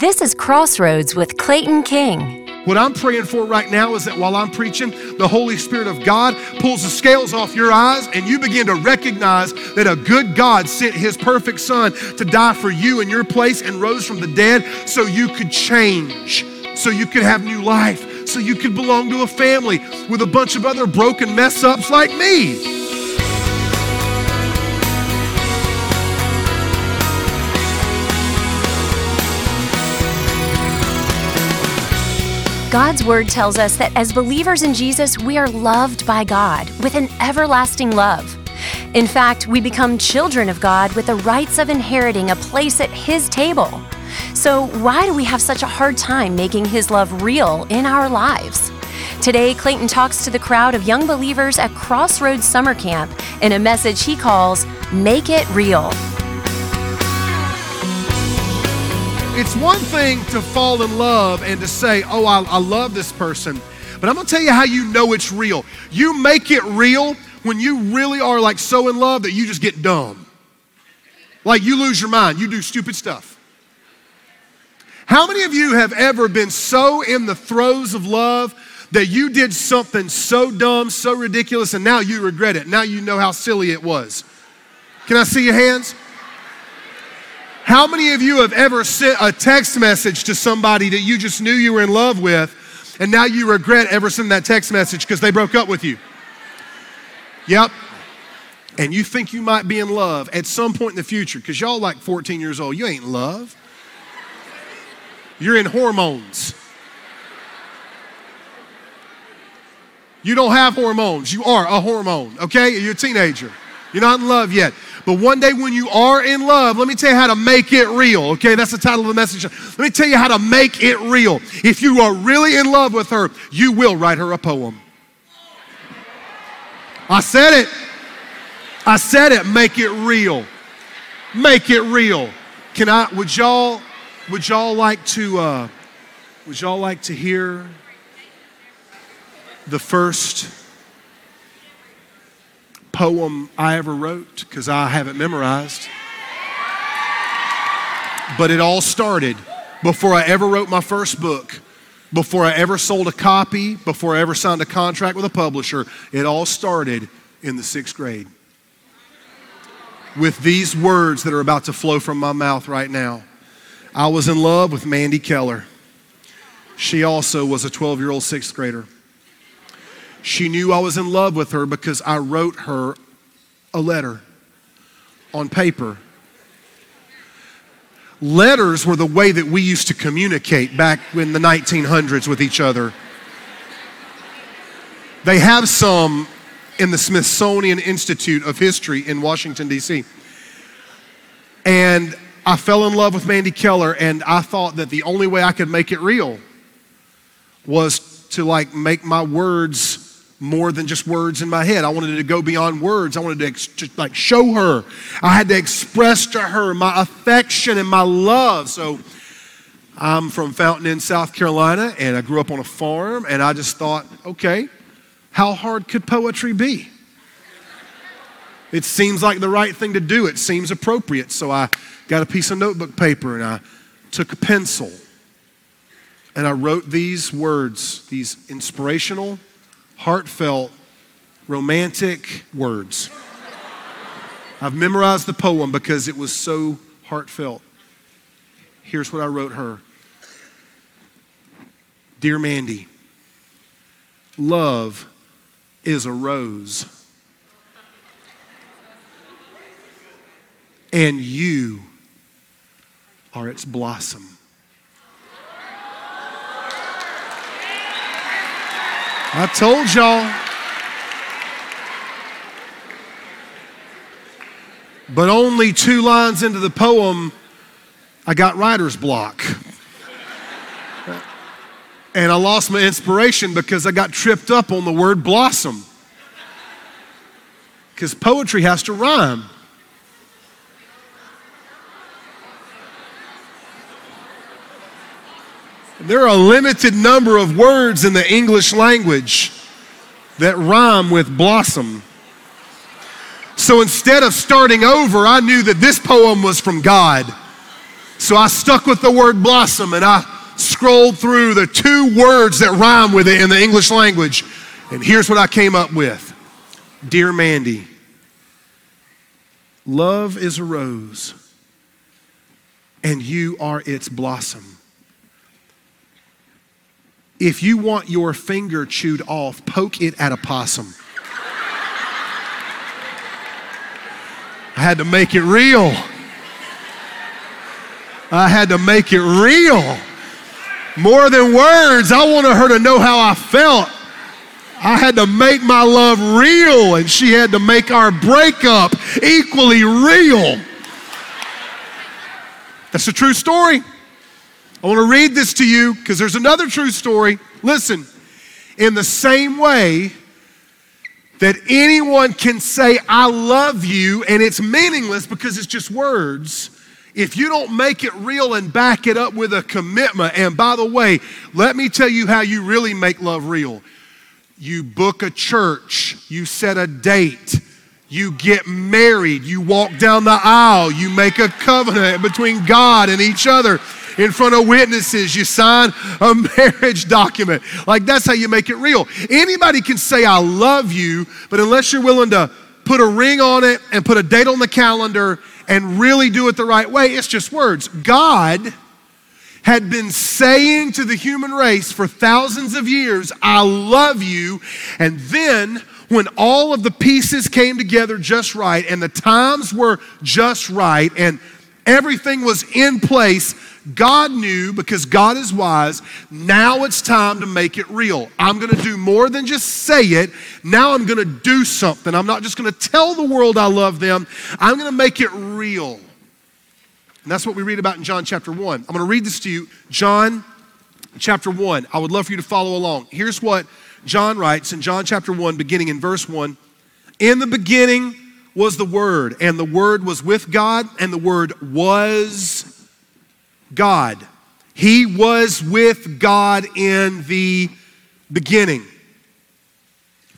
This is Crossroads with Clayton King. What I'm praying for right now is that while I'm preaching, the Holy Spirit of God pulls the scales off your eyes and you begin to recognize that a good God sent his perfect son to die for you in your place and rose from the dead so you could change, so you could have new life, so you could belong to a family with a bunch of other broken mess ups like me. God's Word tells us that as believers in Jesus, we are loved by God with an everlasting love. In fact, we become children of God with the rights of inheriting a place at His table. So, why do we have such a hard time making His love real in our lives? Today, Clayton talks to the crowd of young believers at Crossroads Summer Camp in a message he calls Make It Real. It's one thing to fall in love and to say, oh, I, I love this person. But I'm going to tell you how you know it's real. You make it real when you really are like so in love that you just get dumb. Like you lose your mind, you do stupid stuff. How many of you have ever been so in the throes of love that you did something so dumb, so ridiculous, and now you regret it? Now you know how silly it was. Can I see your hands? How many of you have ever sent a text message to somebody that you just knew you were in love with, and now you regret ever sending that text message because they broke up with you? Yep. And you think you might be in love at some point in the future because y'all like 14 years old. You ain't in love. You're in hormones. You don't have hormones. You are a hormone, okay? You're a teenager. You're not in love yet. But one day when you are in love, let me tell you how to make it real. Okay, that's the title of the message. Let me tell you how to make it real. If you are really in love with her, you will write her a poem. I said it. I said it. Make it real. Make it real. Can I? Would y'all? Would y'all like to? Uh, would y'all like to hear the first poem I ever wrote because I have it memorized. But it all started before I ever wrote my first book, before I ever sold a copy, before I ever signed a contract with a publisher. It all started in the sixth grade with these words that are about to flow from my mouth right now. I was in love with Mandy Keller. She also was a 12 year old sixth grader. She knew I was in love with her because I wrote her a letter on paper. Letters were the way that we used to communicate back in the 1900s with each other. They have some in the Smithsonian Institute of History in Washington, D.C. And I fell in love with Mandy Keller, and I thought that the only way I could make it real was to like make my words more than just words in my head. I wanted to go beyond words. I wanted to ex- just like show her. I had to express to her my affection and my love. So I'm from Fountain Inn, South Carolina, and I grew up on a farm, and I just thought, okay, how hard could poetry be? It seems like the right thing to do. It seems appropriate. So I got a piece of notebook paper and I took a pencil and I wrote these words, these inspirational, heartfelt, romantic words. I've memorized the poem because it was so heartfelt. Here's what I wrote her Dear Mandy, love is a rose, and you are its blossom. I told y'all. But only two lines into the poem, I got writer's block. and I lost my inspiration because I got tripped up on the word blossom. Because poetry has to rhyme. There are a limited number of words in the English language that rhyme with blossom. So instead of starting over, I knew that this poem was from God. So I stuck with the word blossom and I scrolled through the two words that rhyme with it in the English language. And here's what I came up with Dear Mandy, love is a rose, and you are its blossom. If you want your finger chewed off, poke it at a possum. I had to make it real. I had to make it real. More than words, I wanted her to know how I felt. I had to make my love real, and she had to make our breakup equally real. That's a true story. I want to read this to you because there's another true story. Listen, in the same way that anyone can say, I love you, and it's meaningless because it's just words if you don't make it real and back it up with a commitment, and by the way, let me tell you how you really make love real. You book a church, you set a date, you get married, you walk down the aisle, you make a covenant between God and each other in front of witnesses, you sign a marriage document. Like that's how you make it real. Anybody can say, I love you, but unless you're willing to put a ring on it and put a date on the calendar and really do it the right way, it's just words. God had been saying to the human race for thousands of years, I love you. And then when all of the pieces came together just right and the times were just right and everything was in place, God knew because God is wise, now it's time to make it real. I'm going to do more than just say it. Now I'm going to do something. I'm not just going to tell the world I love them, I'm going to make it real. And that's what we read about in John chapter 1. I'm going to read this to you. John chapter 1. I would love for you to follow along. Here's what John writes in John chapter 1, beginning in verse 1. In the beginning was the Word, and the Word was with God, and the Word was God. He was with God in the beginning.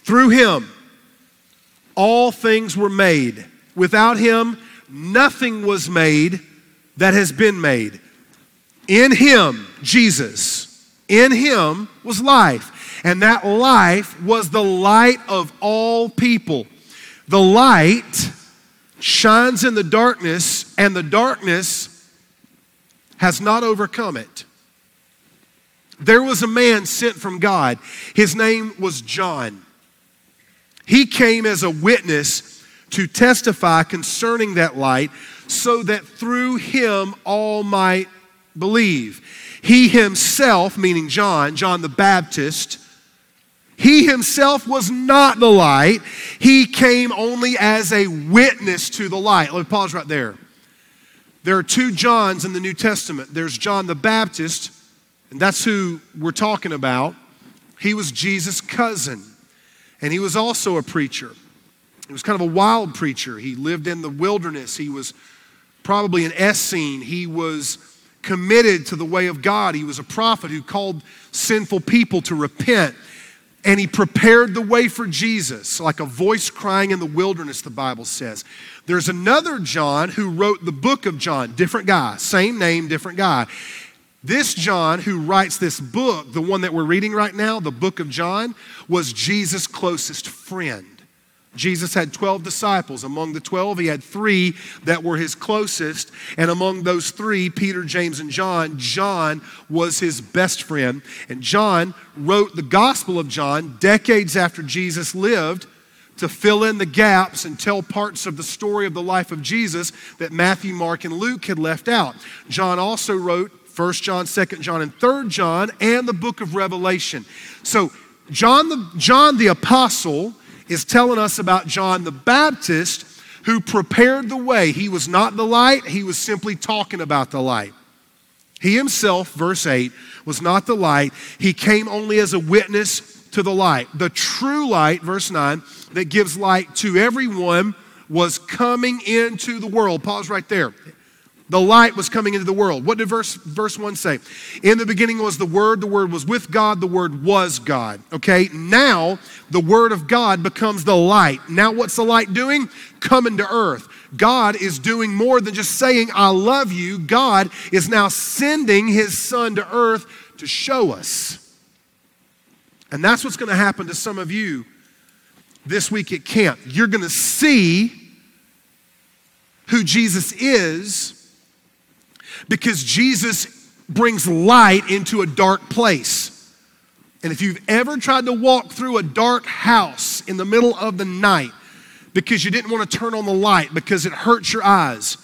Through him, all things were made. Without him, nothing was made that has been made. In him, Jesus, in him was life. And that life was the light of all people. The light shines in the darkness, and the darkness has not overcome it. There was a man sent from God. His name was John. He came as a witness to testify concerning that light so that through him all might believe. He himself, meaning John, John the Baptist, he himself was not the light. He came only as a witness to the light. Let me pause right there. There are two Johns in the New Testament. There's John the Baptist, and that's who we're talking about. He was Jesus' cousin, and he was also a preacher. He was kind of a wild preacher. He lived in the wilderness. He was probably an Essene. He was committed to the way of God. He was a prophet who called sinful people to repent and he prepared the way for Jesus, like a voice crying in the wilderness, the Bible says. There's another John who wrote the book of John, different guy, same name, different guy. This John, who writes this book, the one that we're reading right now, the book of John, was Jesus' closest friend. Jesus had 12 disciples. Among the 12, he had three that were his closest. And among those three, Peter, James, and John, John was his best friend. And John wrote the Gospel of John decades after Jesus lived to fill in the gaps and tell parts of the story of the life of Jesus that Matthew, Mark, and Luke had left out. John also wrote 1 John, 2 John, and 3 John, and the book of Revelation. So, John the, John the Apostle is telling us about John the Baptist who prepared the way. He was not the light, he was simply talking about the light. He himself, verse 8, was not the light. He came only as a witness to the light. The true light, verse 9, that gives light to everyone was coming into the world. Pause right there. The light was coming into the world. What did verse, verse 1 say? In the beginning was the Word, the Word was with God, the Word was God. Okay, now the Word of God becomes the light. Now what's the light doing? Coming to earth. God is doing more than just saying, I love you. God is now sending his son to earth to show us. And that's what's going to happen to some of you this week at camp. You're going to see who Jesus is because Jesus brings light into a dark place. And if you've ever tried to walk through a dark house in the middle of the night because you didn't want to turn on the light because it hurts your eyes,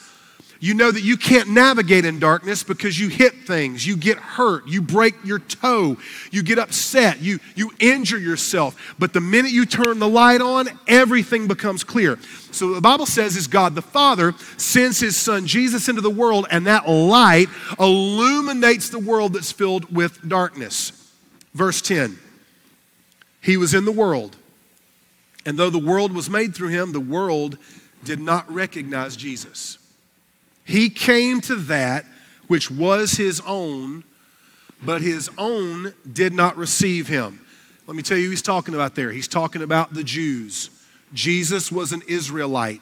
you know that you can't navigate in darkness because you hit things, you get hurt, you break your toe, you get upset, you, you injure yourself. But the minute you turn the light on, everything becomes clear. So the Bible says is God the Father sends his son Jesus into the world, and that light illuminates the world that's filled with darkness. Verse 10 He was in the world, and though the world was made through him, the world did not recognize Jesus. He came to that which was his own, but his own did not receive him. Let me tell you, he's talking about there. He's talking about the Jews. Jesus was an Israelite,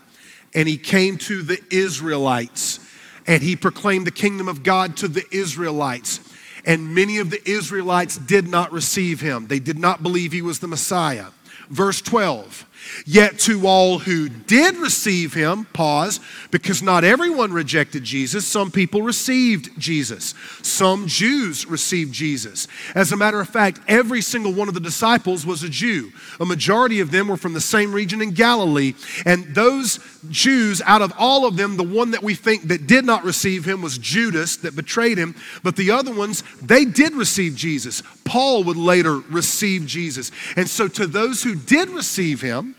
and he came to the Israelites, and he proclaimed the kingdom of God to the Israelites. And many of the Israelites did not receive him, they did not believe he was the Messiah. Verse 12 Yet to all who did receive him, pause, because not everyone rejected Jesus. Some people received Jesus. Some Jews received Jesus. As a matter of fact, every single one of the disciples was a Jew. A majority of them were from the same region in Galilee. And those Jews, out of all of them, the one that we think that did not receive him was Judas that betrayed him. But the other ones, they did receive Jesus. Paul would later receive Jesus. And so to those who did receive him,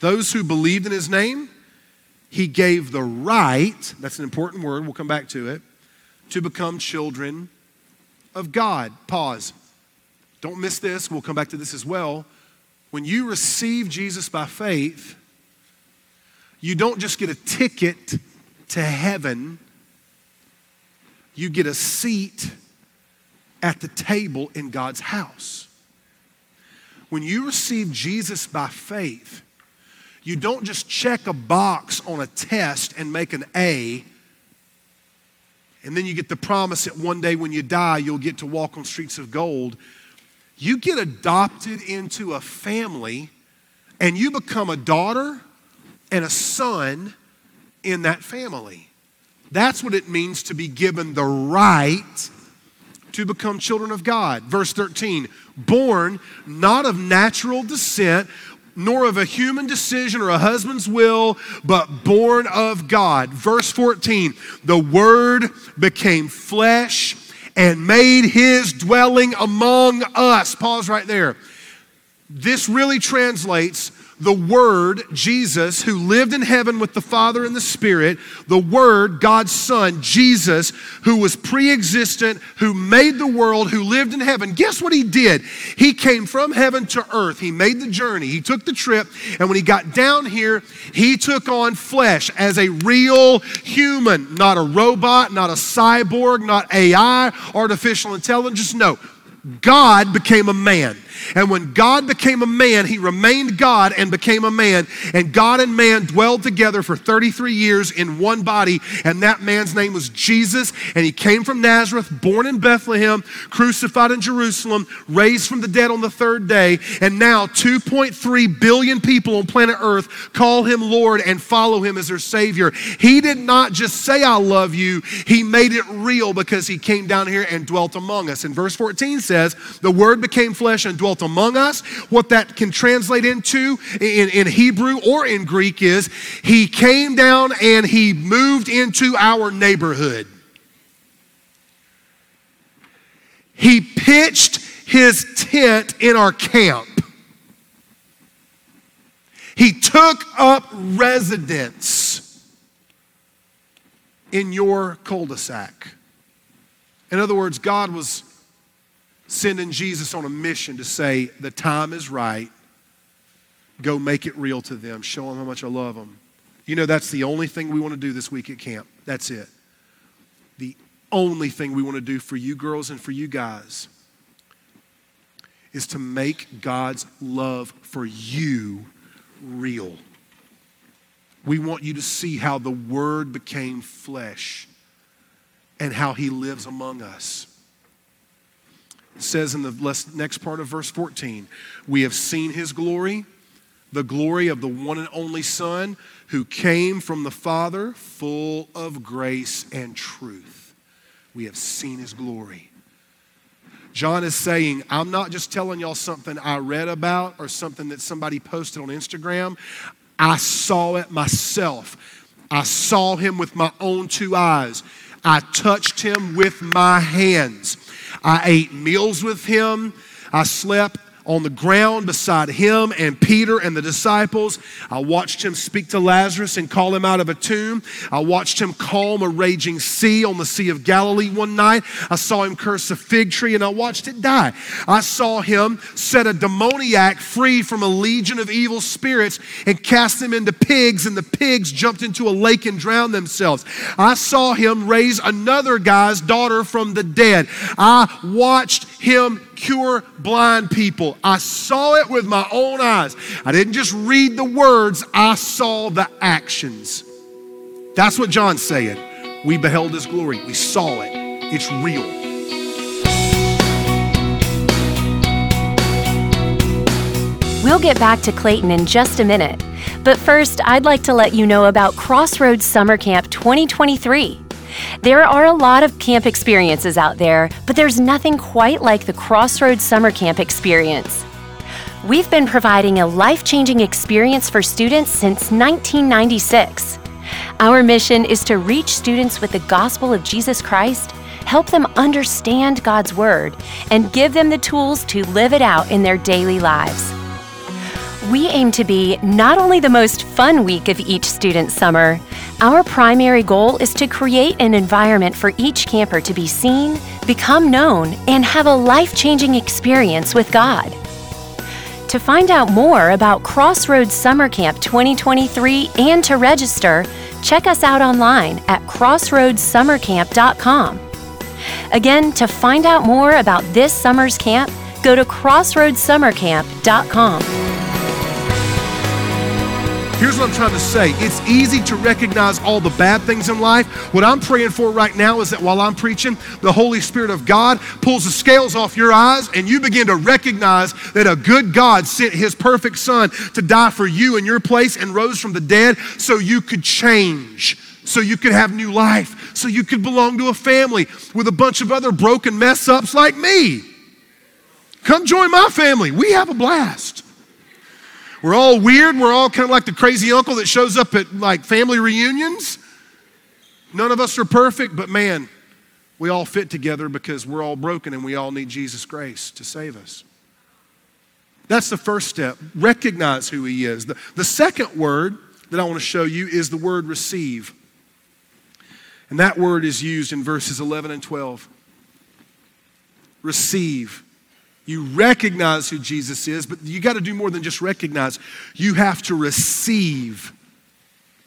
those who believed in his name, he gave the right, that's an important word, we'll come back to it, to become children of God. Pause. Don't miss this, we'll come back to this as well. When you receive Jesus by faith, you don't just get a ticket to heaven, you get a seat at the table in God's house. When you receive Jesus by faith, you don't just check a box on a test and make an A, and then you get the promise that one day when you die, you'll get to walk on streets of gold. You get adopted into a family, and you become a daughter and a son in that family. That's what it means to be given the right to become children of God. Verse 13, born not of natural descent, nor of a human decision or a husband's will, but born of God. Verse 14, the Word became flesh and made his dwelling among us. Pause right there. This really translates the Word, Jesus, who lived in heaven with the Father and the Spirit, the Word, God's Son, Jesus, who was pre existent, who made the world, who lived in heaven. Guess what he did? He came from heaven to earth. He made the journey, he took the trip, and when he got down here, he took on flesh as a real human, not a robot, not a cyborg, not AI, artificial intelligence. No, God became a man. And when God became a man, he remained God and became a man. And God and man dwelled together for 33 years in one body. And that man's name was Jesus. And he came from Nazareth, born in Bethlehem, crucified in Jerusalem, raised from the dead on the third day. And now 2.3 billion people on planet Earth call him Lord and follow him as their Savior. He did not just say, I love you, he made it real because he came down here and dwelt among us. And verse 14 says, The Word became flesh and dwelt dwelt among us. What that can translate into in, in Hebrew or in Greek is he came down and he moved into our neighborhood. He pitched his tent in our camp. He took up residence in your cul de sac. In other words, God was sending Jesus on a mission to say, the time is right. Go make it real to them. Show them how much I love them. You know, that's the only thing we want to do this week at camp. That's it. The only thing we want to do for you girls and for you guys is to make God's love for you real. We want you to see how the Word became flesh and how He lives among us. Says in the next part of verse 14, we have seen His glory, the glory of the one and only Son who came from the Father, full of grace and truth. We have seen His glory. John is saying, I'm not just telling y'all something I read about or something that somebody posted on Instagram. I saw it myself. I saw him with my own two eyes. I touched him with my hands. I ate meals with him. I slept on the ground beside him and Peter and the disciples. I watched him speak to Lazarus and call him out of a tomb. I watched him calm a raging sea on the Sea of Galilee one night. I saw him curse a fig tree and I watched it die. I saw him set a demoniac free from a legion of evil spirits and cast them into pigs, and the pigs jumped into a lake and drowned themselves. I saw him raise another guy's daughter from the dead. I watched him cure blind people. I saw it with my own eyes. I didn't just read the words, I saw the actions. That's what John's saying. We beheld his glory, we saw it. It's real. We'll get back to Clayton in just a minute. But first, I'd like to let you know about Crossroads Summer Camp 2023. There are a lot of camp experiences out there, but there's nothing quite like the Crossroads Summer Camp experience. We've been providing a life changing experience for students since 1996. Our mission is to reach students with the gospel of Jesus Christ, help them understand God's Word, and give them the tools to live it out in their daily lives. We aim to be not only the most fun week of each student's summer, our primary goal is to create an environment for each camper to be seen, become known, and have a life changing experience with God. To find out more about Crossroads Summer Camp 2023 and to register, check us out online at crossroadssummercamp.com. Again, to find out more about this summer's camp, go to crossroadssummercamp.com. Here's what I'm trying to say it's easy to recognize all the bad things in life. What I'm praying for right now is that while I'm preaching, the Holy Spirit of God pulls the scales off your eyes and you begin to recognize that a good God sent his perfect Son to die for you in your place and rose from the dead so you could change, so you could have new life, so you could belong to a family with a bunch of other broken mess ups like me. Come join my family. We have a blast. We're all weird. We're all kind of like the crazy uncle that shows up at like family reunions. None of us are perfect, but man, we all fit together because we're all broken and we all need Jesus' grace to save us. That's the first step. Recognize who He is. The, the second word that I want to show you is the word receive. And that word is used in verses 11 and 12. Receive. You recognize who Jesus is, but you got to do more than just recognize. You have to receive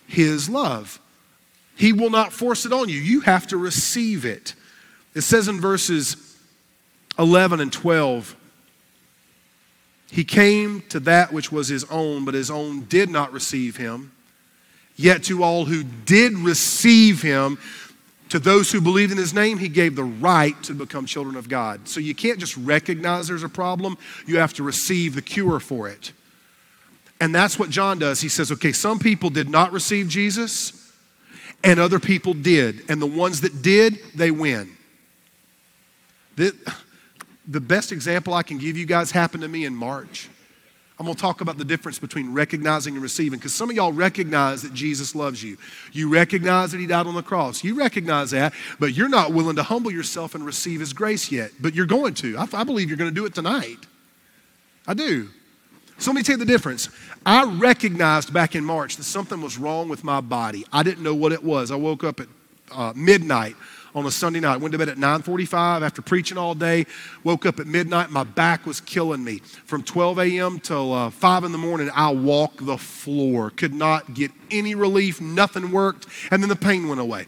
his love. He will not force it on you. You have to receive it. It says in verses 11 and 12 He came to that which was his own, but his own did not receive him. Yet to all who did receive him, to those who believed in his name, he gave the right to become children of God. So you can't just recognize there's a problem, you have to receive the cure for it. And that's what John does. He says, okay, some people did not receive Jesus, and other people did. And the ones that did, they win. The, the best example I can give you guys happened to me in March. I'm going to talk about the difference between recognizing and receiving because some of y'all recognize that Jesus loves you. You recognize that He died on the cross. You recognize that, but you're not willing to humble yourself and receive His grace yet. But you're going to. I, I believe you're going to do it tonight. I do. So let me tell you the difference. I recognized back in March that something was wrong with my body. I didn't know what it was. I woke up at uh, midnight on a Sunday night. Went to bed at 9:45 after preaching all day. Woke up at midnight. My back was killing me. From 12 a.m. till uh, 5 in the morning, I walked the floor. Could not get any relief. Nothing worked. And then the pain went away.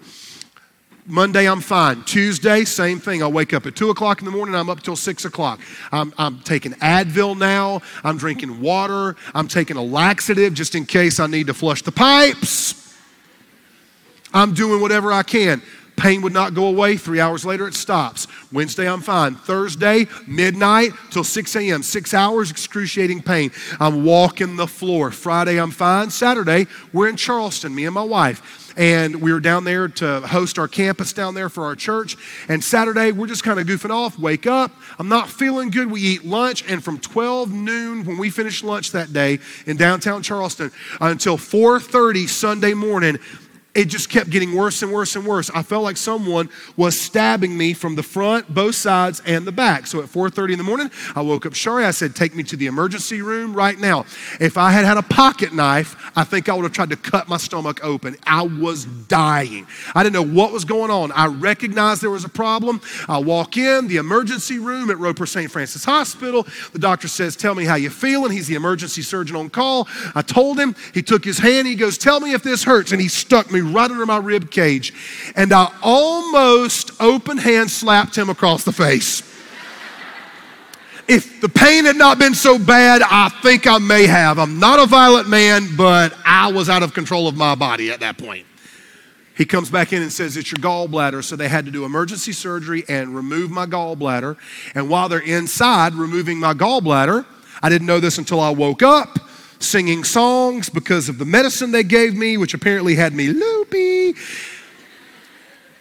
Monday, I'm fine. Tuesday, same thing. I'll wake up at 2 o'clock in the morning. I'm up till 6 o'clock. I'm, I'm taking Advil now. I'm drinking water. I'm taking a laxative just in case I need to flush the pipes. I'm doing whatever I can. Pain would not go away. Three hours later, it stops. Wednesday, I'm fine. Thursday, midnight till 6 a.m., six hours, excruciating pain. I'm walking the floor. Friday, I'm fine. Saturday, we're in Charleston, me and my wife and we were down there to host our campus down there for our church. And Saturday, we're just kind of goofing off, wake up. I'm not feeling good. We eat lunch, and from 12 noon, when we finished lunch that day in downtown Charleston, until 4:30 Sunday morning, it just kept getting worse and worse and worse. I felt like someone was stabbing me from the front, both sides, and the back. So at 4:30 in the morning, I woke up Sharie. I said, "Take me to the emergency room right now." If I had had a pocket knife, I think I would have tried to cut my stomach open. I was dying. I didn't know what was going on. I recognized there was a problem. I walk in the emergency room at Roper St. Francis Hospital. The doctor says, "Tell me how you feeling." He's the emergency surgeon on call. I told him. He took his hand. He goes, "Tell me if this hurts," and he stuck me right under my rib cage. And I almost open hand slapped him across the face. If the pain had not been so bad, I think I may have. I'm not a violent man, but I was out of control of my body at that point. He comes back in and says, It's your gallbladder. So they had to do emergency surgery and remove my gallbladder. And while they're inside removing my gallbladder, I didn't know this until I woke up singing songs because of the medicine they gave me, which apparently had me loopy.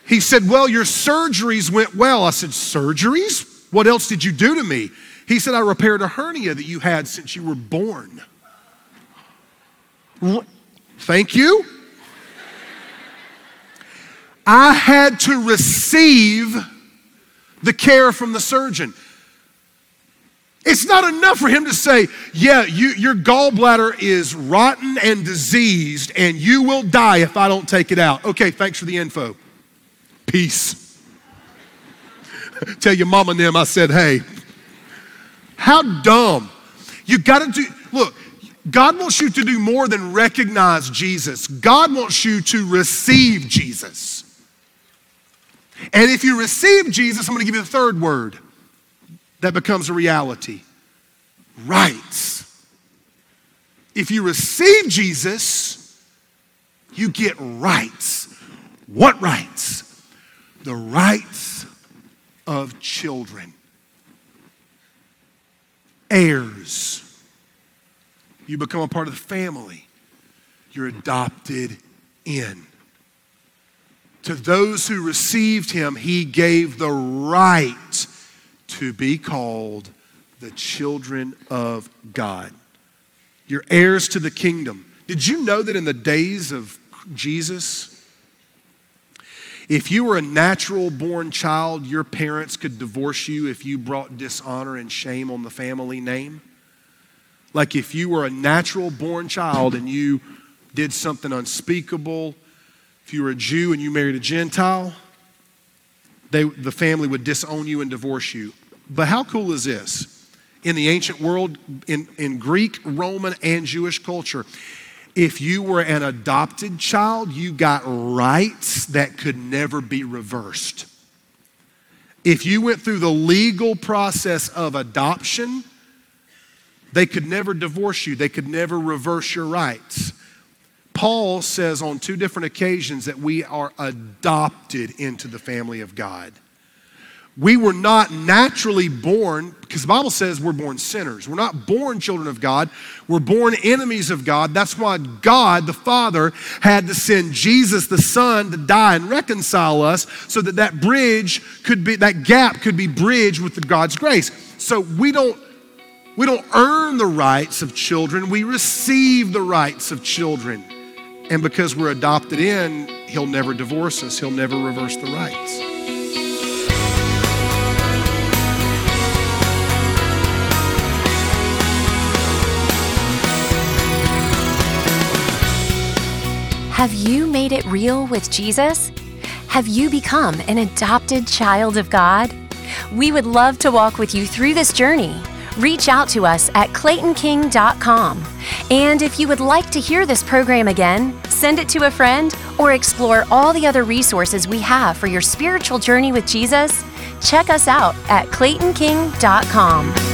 He said, Well, your surgeries went well. I said, Surgeries? What else did you do to me? He said, I repaired a hernia that you had since you were born. Thank you. I had to receive the care from the surgeon. It's not enough for him to say, Yeah, you, your gallbladder is rotten and diseased, and you will die if I don't take it out. Okay, thanks for the info. Peace. Tell your mom and them I said, Hey, how dumb. You got to do, look, God wants you to do more than recognize Jesus. God wants you to receive Jesus. And if you receive Jesus, I'm going to give you the third word that becomes a reality rights. If you receive Jesus, you get rights. What rights? The rights of children, heirs. You become a part of the family, you're adopted in. To those who received him, he gave the right to be called the children of God. You're heirs to the kingdom. Did you know that in the days of Jesus, if you were a natural born child, your parents could divorce you if you brought dishonor and shame on the family name? Like if you were a natural born child and you did something unspeakable, if you were a Jew and you married a Gentile, they, the family would disown you and divorce you. But how cool is this? In the ancient world, in, in Greek, Roman, and Jewish culture, if you were an adopted child, you got rights that could never be reversed. If you went through the legal process of adoption, they could never divorce you, they could never reverse your rights. Paul says on two different occasions that we are adopted into the family of God. We were not naturally born, because the Bible says we're born sinners. We're not born children of God. We're born enemies of God. That's why God, the Father, had to send Jesus, the Son, to die and reconcile us so that that bridge could be, that gap could be bridged with God's grace. So we don't, we don't earn the rights of children, we receive the rights of children. And because we're adopted in, He'll never divorce us, He'll never reverse the rights. Have you made it real with Jesus? Have you become an adopted child of God? We would love to walk with you through this journey. Reach out to us at claytonking.com. And if you would like to hear this program again, send it to a friend, or explore all the other resources we have for your spiritual journey with Jesus, check us out at claytonking.com.